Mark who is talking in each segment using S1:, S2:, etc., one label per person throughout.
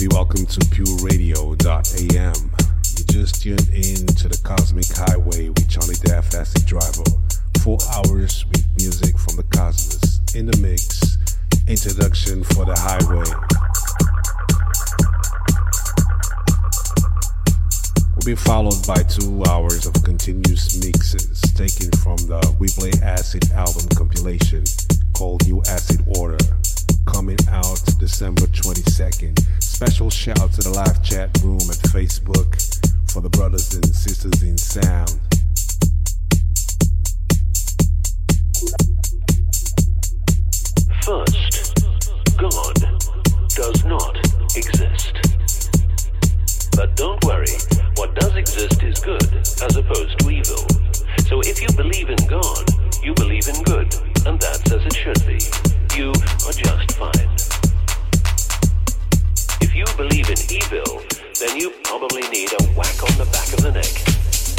S1: be welcome to pureradio.am. You just tuned in to the Cosmic Highway with Johnny Def as the driver. Four hours with music from the cosmos in the mix. Introduction for the highway. Will be followed by two hours of continuous mixes taken from the We Play Acid album compilation called New Acid Order coming out December 22nd. Special shout to the live chat room at Facebook for the brothers and sisters in sound.
S2: First, God does not exist. But don't worry, what does exist is good as opposed to evil. So if you believe in God, you believe in good, and that's as it should be you are just fine. If you believe in evil, then you probably need a whack on the back of the neck.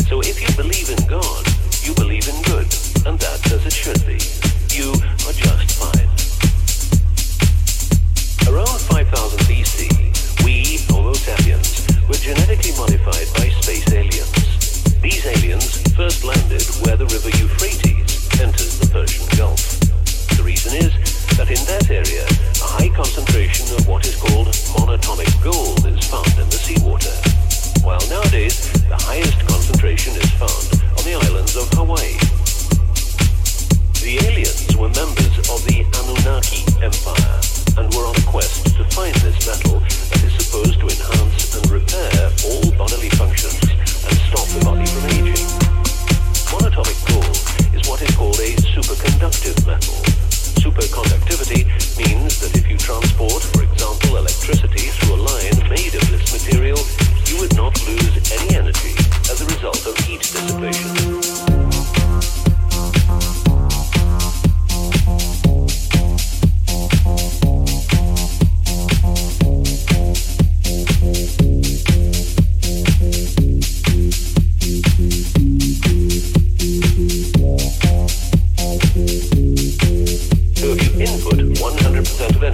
S2: So if you believe in God, you believe in good, and that's as it should be. You are just fine. Around 5000 BC, we, Homo sapiens, were genetically modified by space aliens. These aliens first landed where the river Euphrates enters the Persian Gulf. The reason is that in that area, a high concentration of what is called monatomic gold is found in the seawater, while nowadays the highest concentration is found on the islands of Hawaii. The aliens were members of the Anunnaki Empire and were on a quest to find this metal that is supposed to enhance and repair all bodily functions and stop the body from aging. Monatomic gold is what is called a superconductive metal Superconductivity means that if you transport, for example, electricity through a line made of this material, you would not lose any energy as a result of heat dissipation.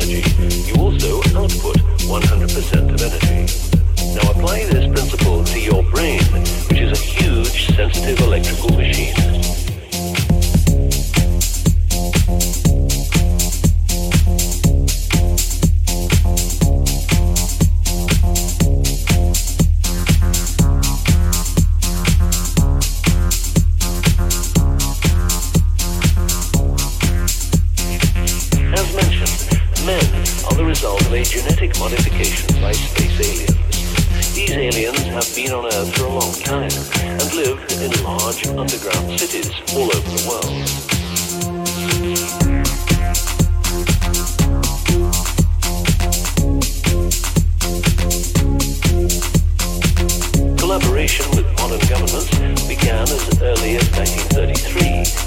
S2: Optimally, and those parts of
S3: energy.
S2: Now apply this principle to your brain Cooperation with
S4: modern governments began as early as 1933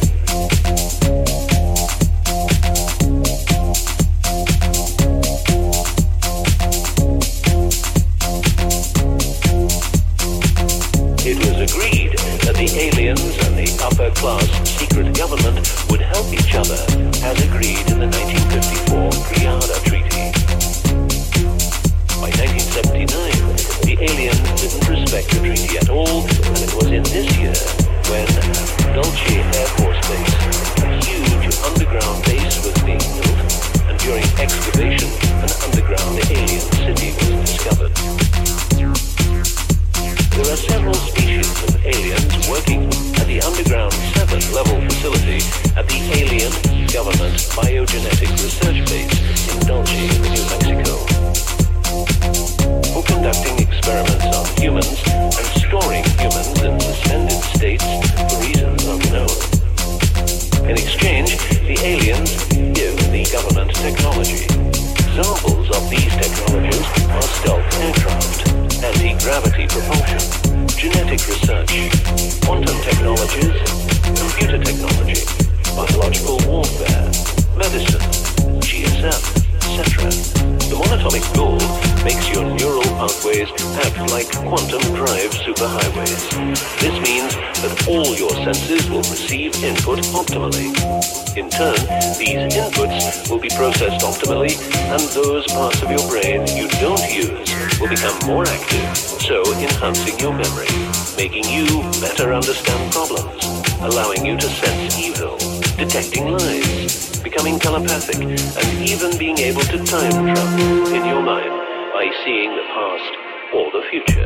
S4: future.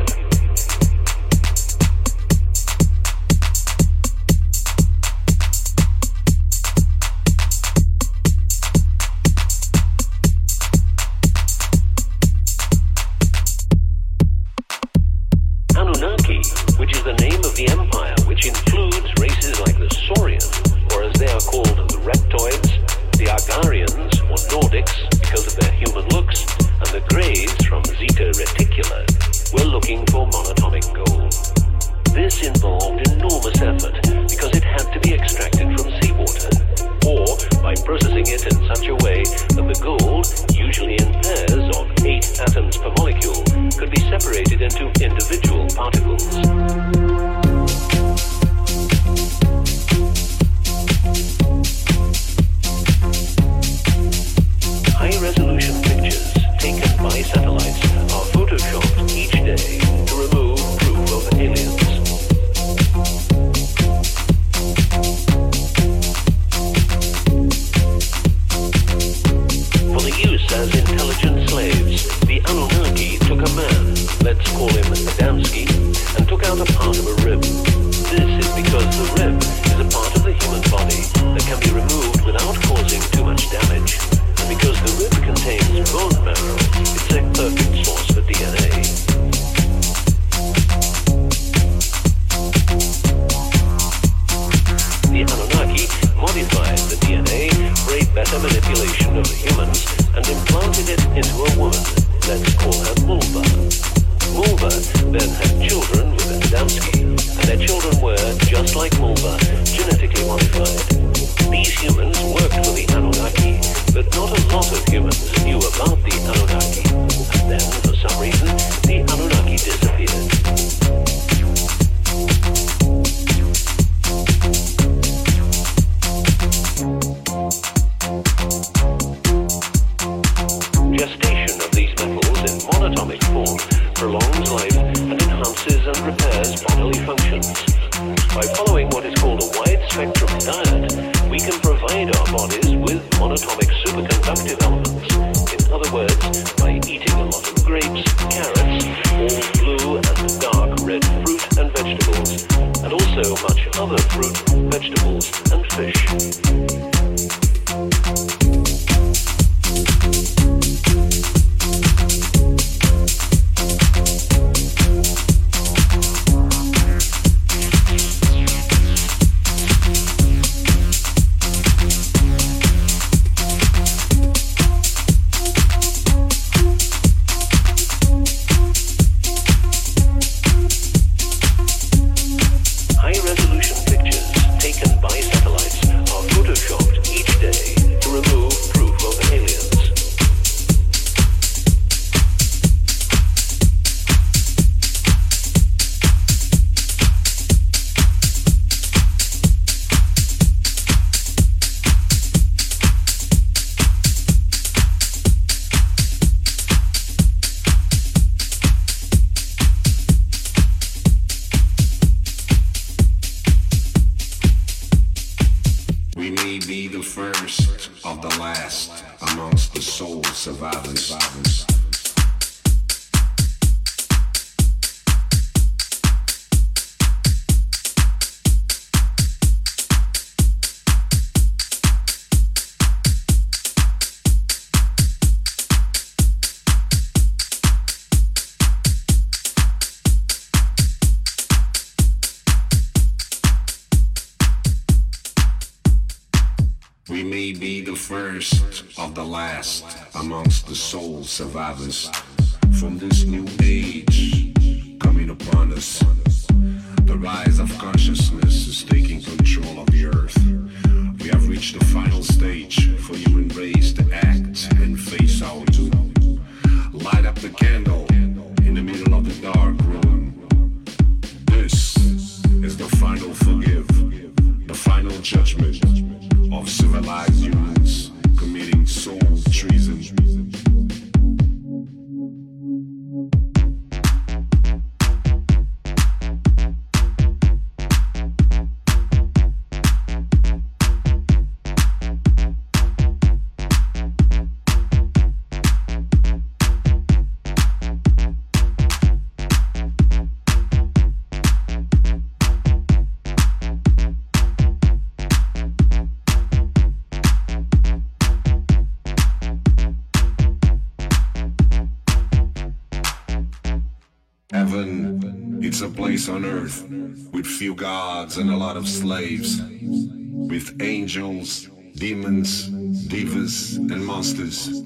S4: gods and a lot of slaves, with angels, demons, divas, and monsters,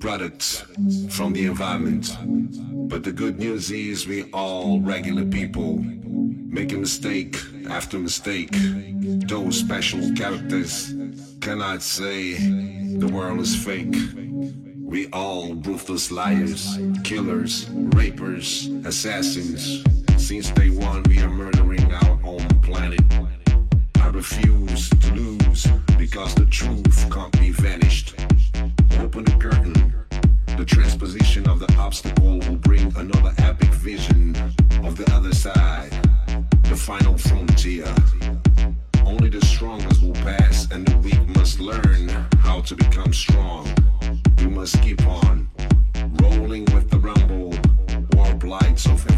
S4: products from the environment. But the good news is we all regular people make a mistake after mistake. Those special characters cannot say the world is fake. We all ruthless liars, killers, rapers, assassins. Since day one, we are murdering our refuse to lose because the truth can't be vanished. Open the curtain. The transposition of the obstacle will bring another epic vision of the other side, the final frontier. Only the strongest will pass, and the weak must learn how to become strong. We must keep on rolling with the rumble, warp lights of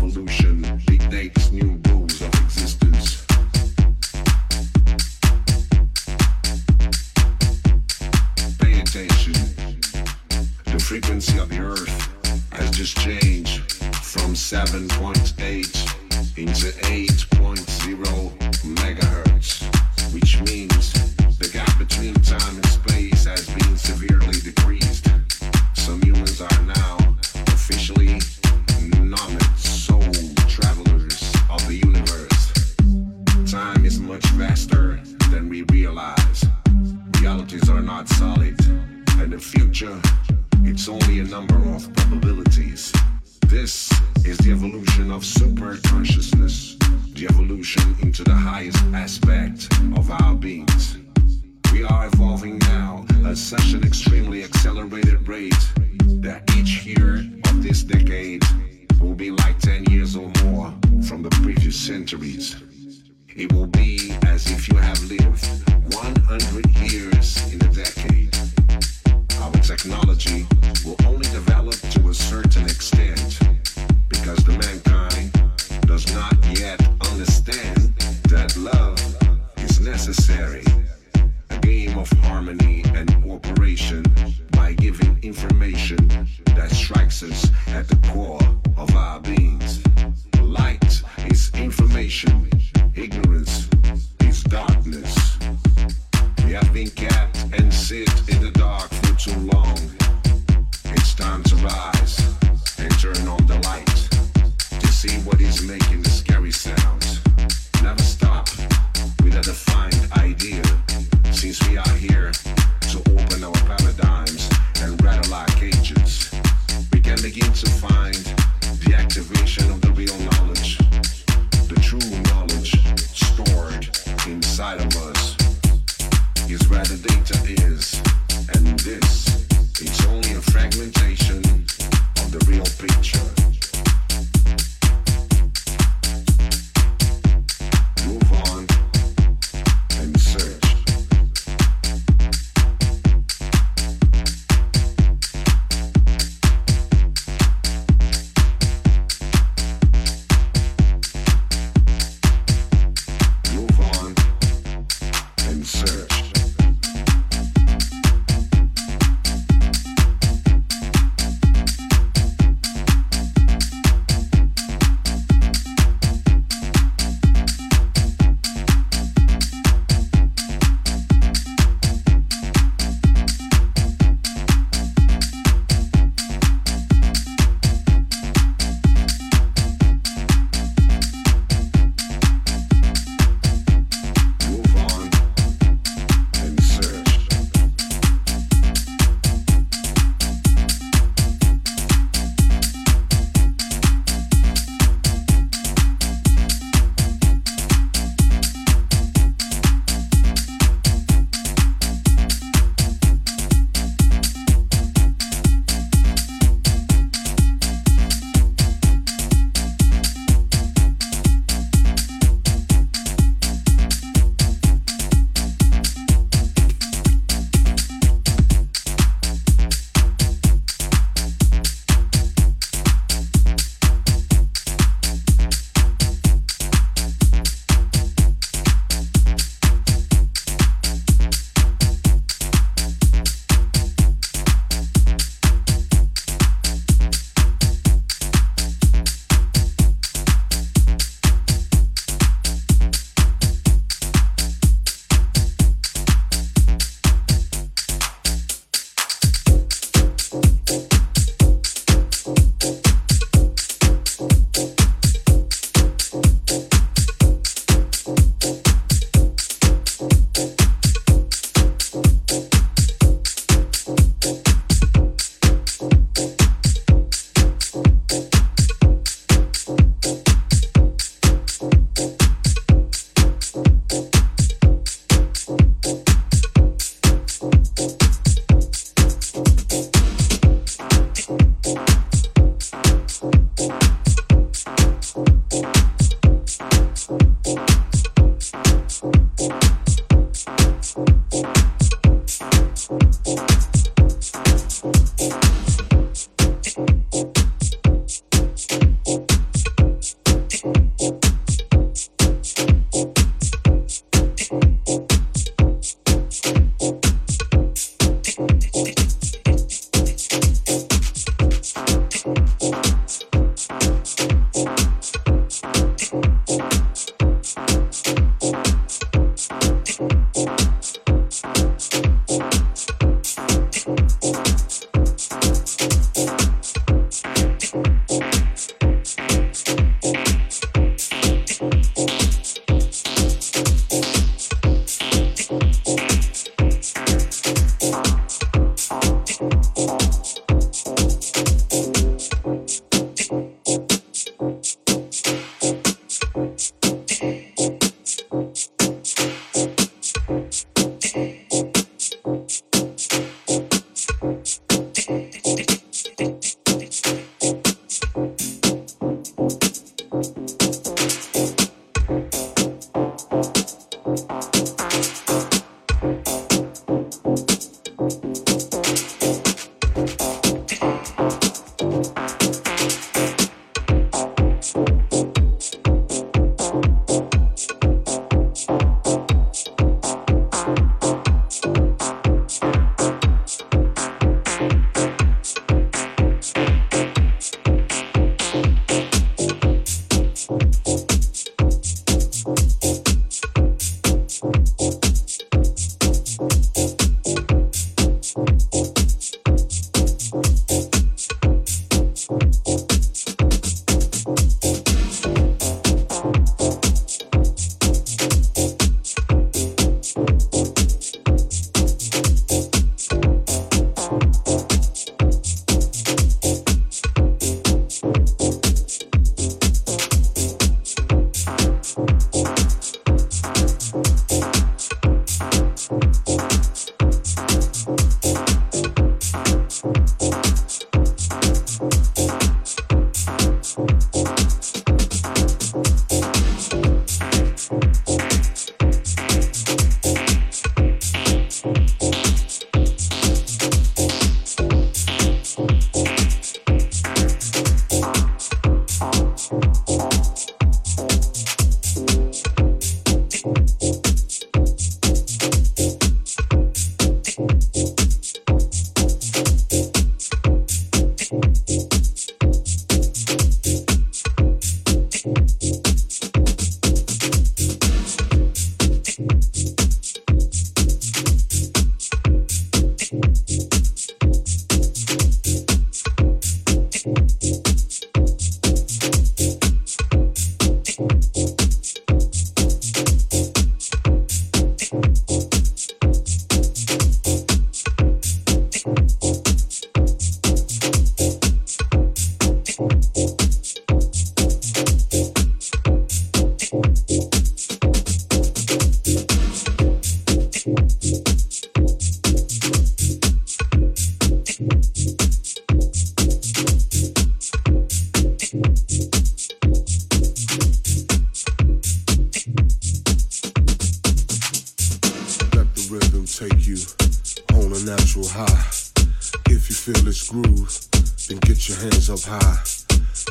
S5: up high.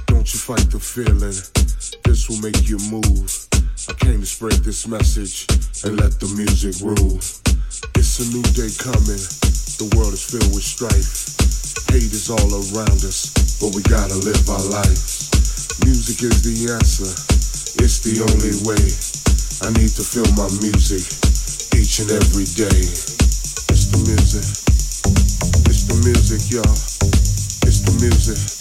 S5: Don't you fight the feeling, this will make you move. I came to spread this message and let the music rule. It's a new day coming, the world is filled with strife. Hate is all around us, but we gotta live our life. Music is the answer, it's the only way. I need to feel my music each and every day. It's the music, it's the music, y'all. It's the music,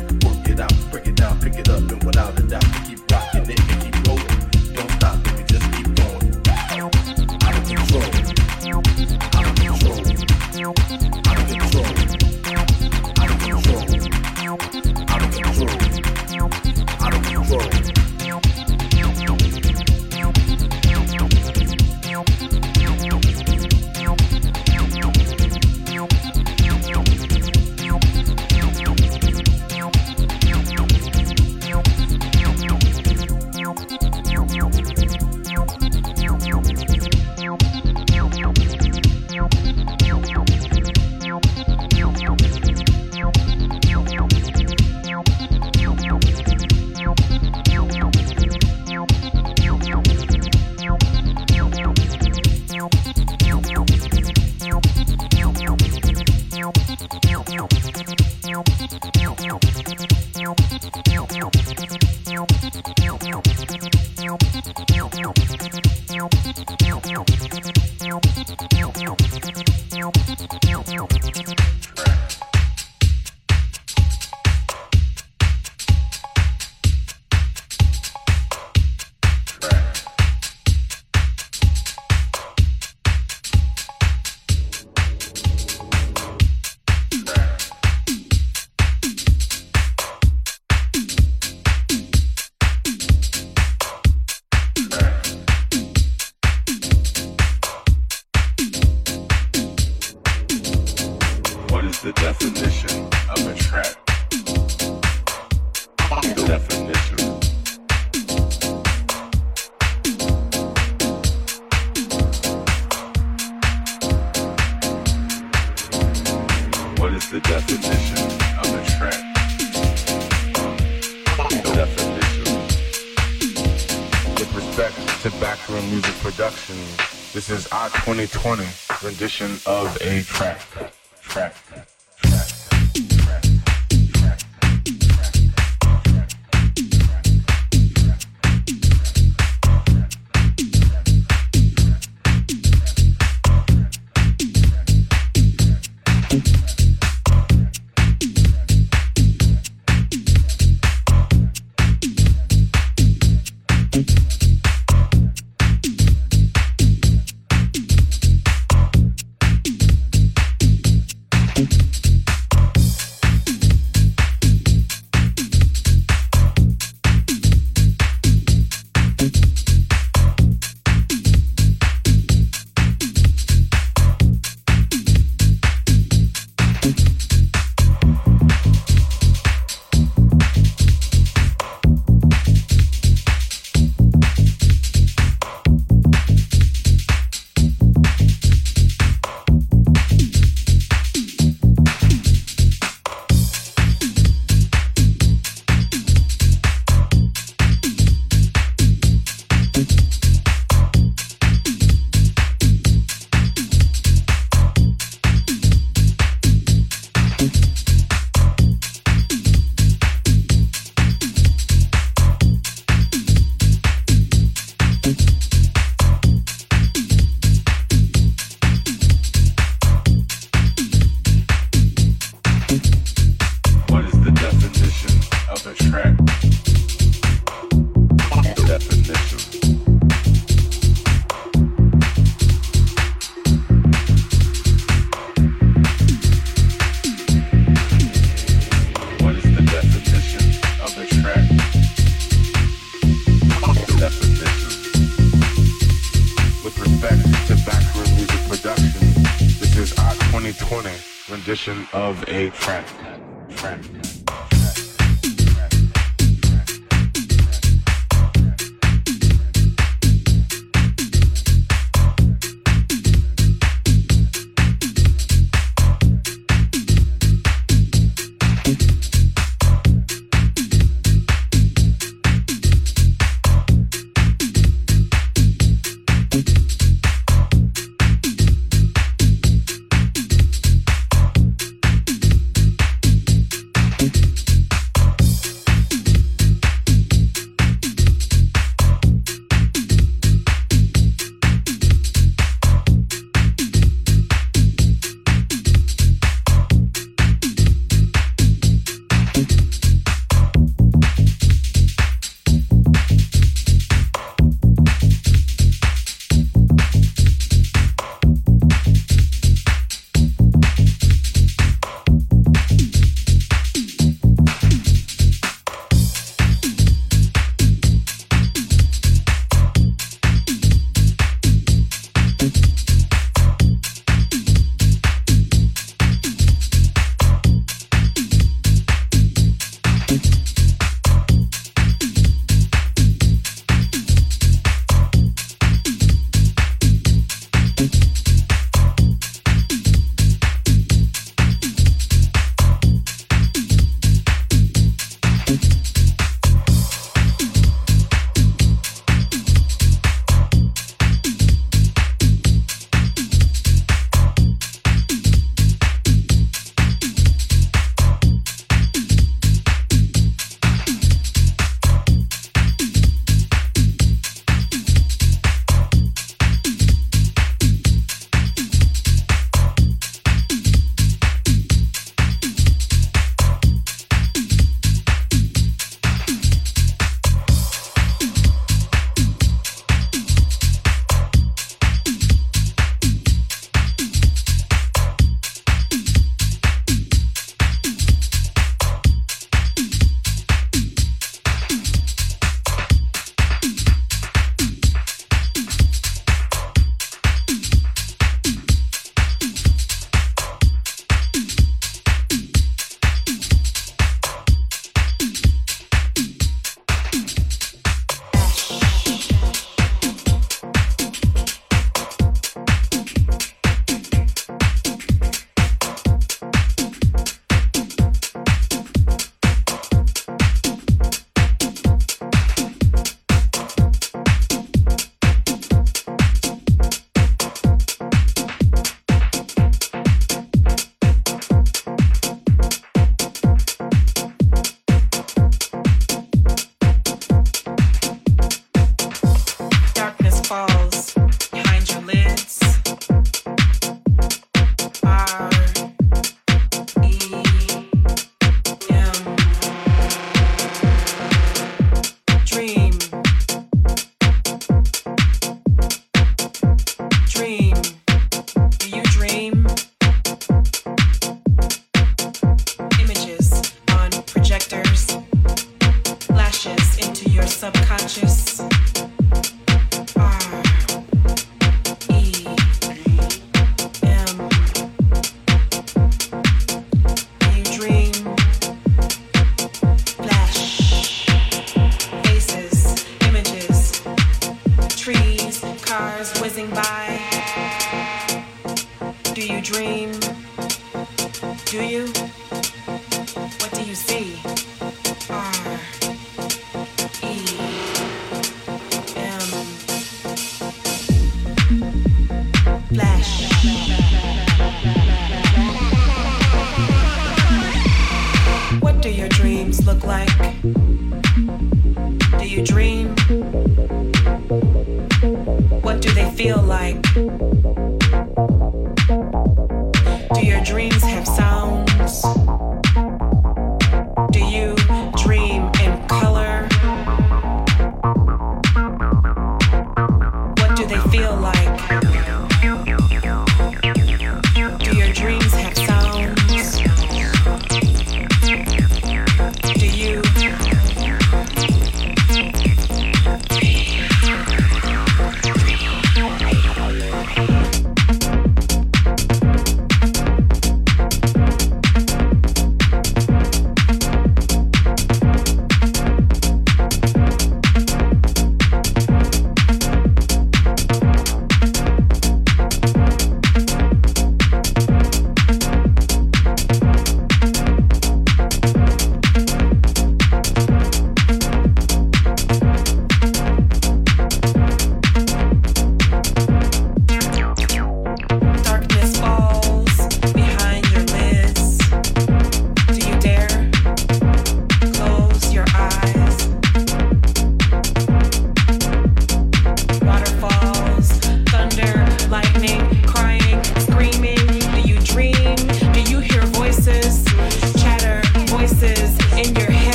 S6: 2020 rendition of a track. Track.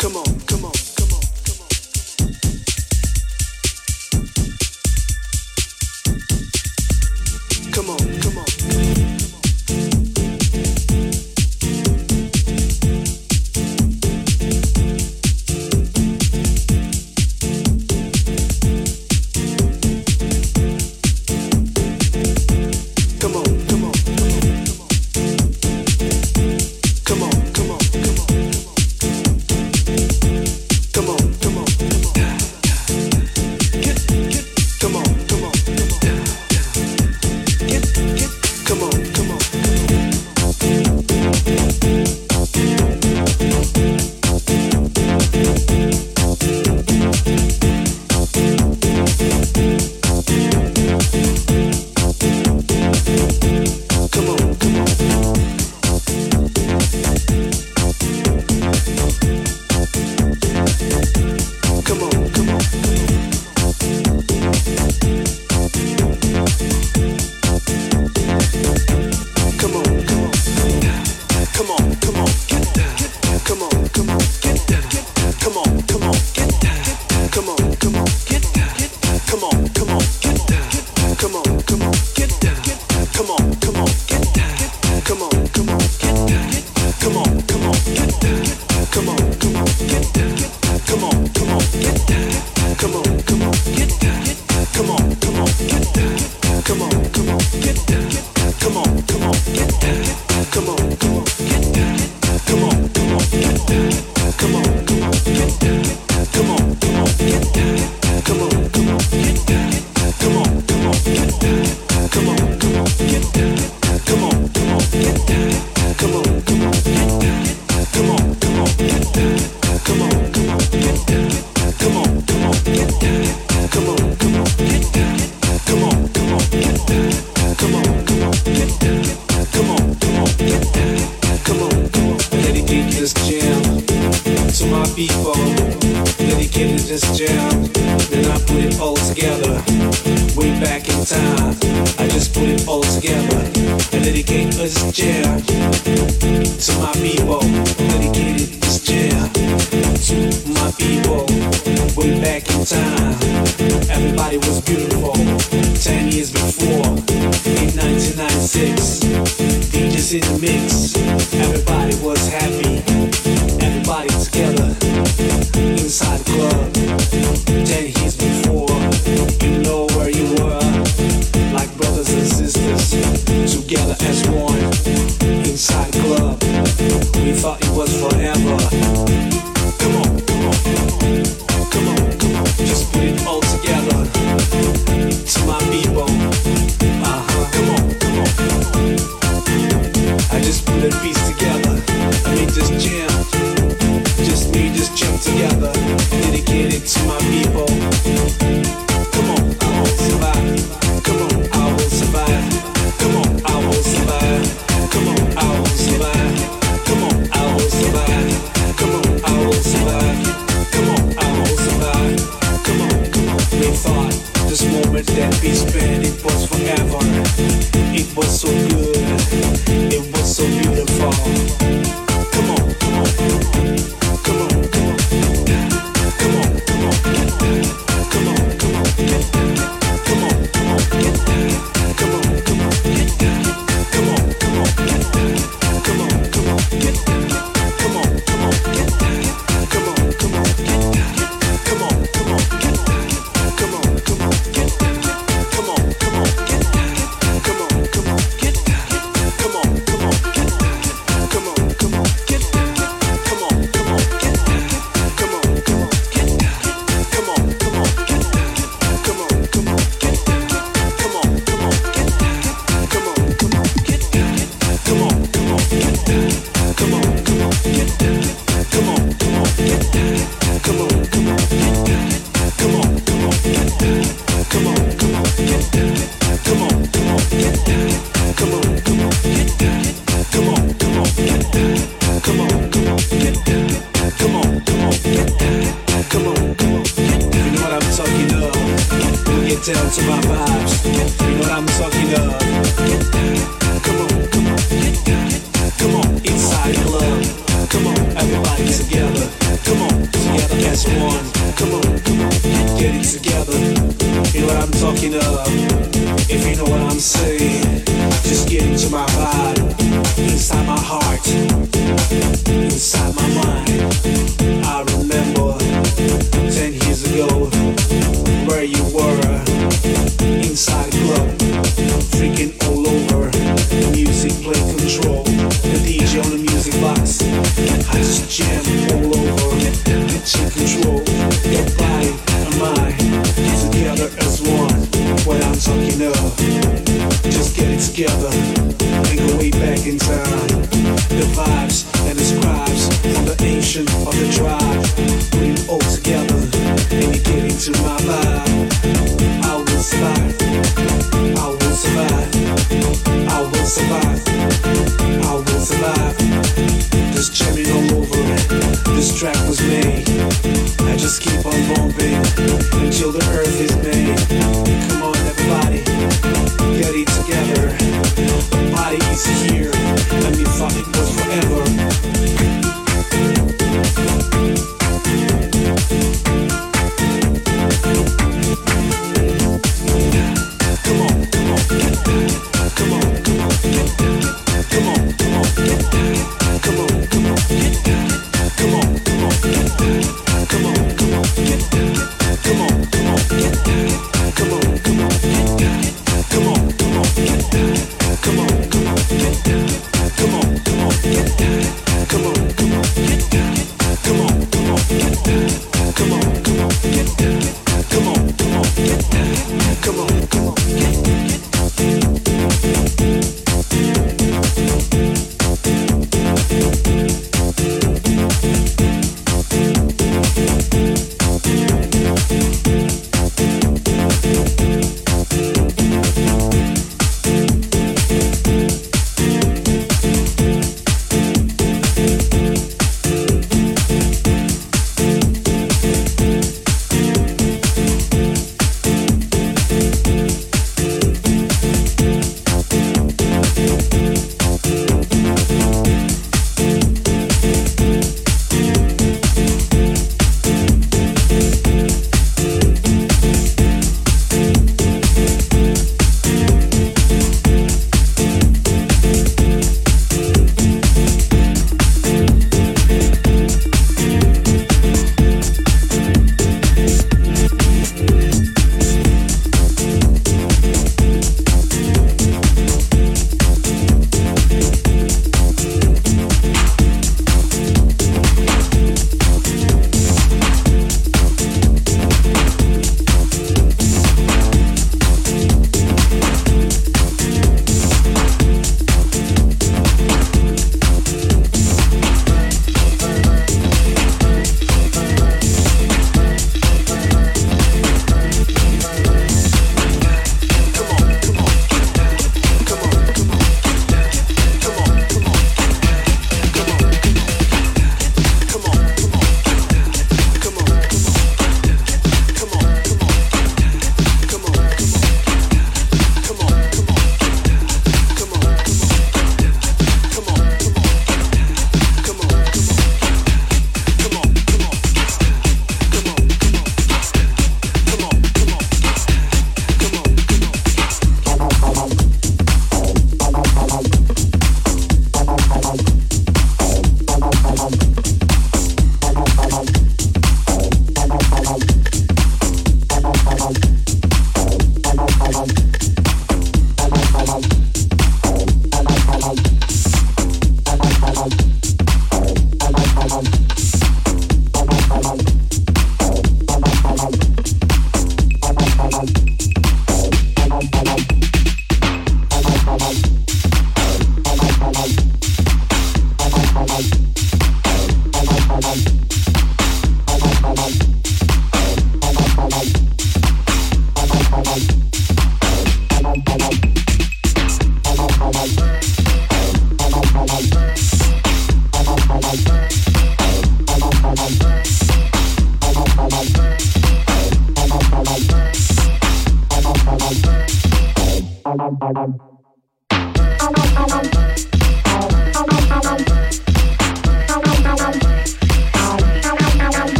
S1: come
S7: on, come on.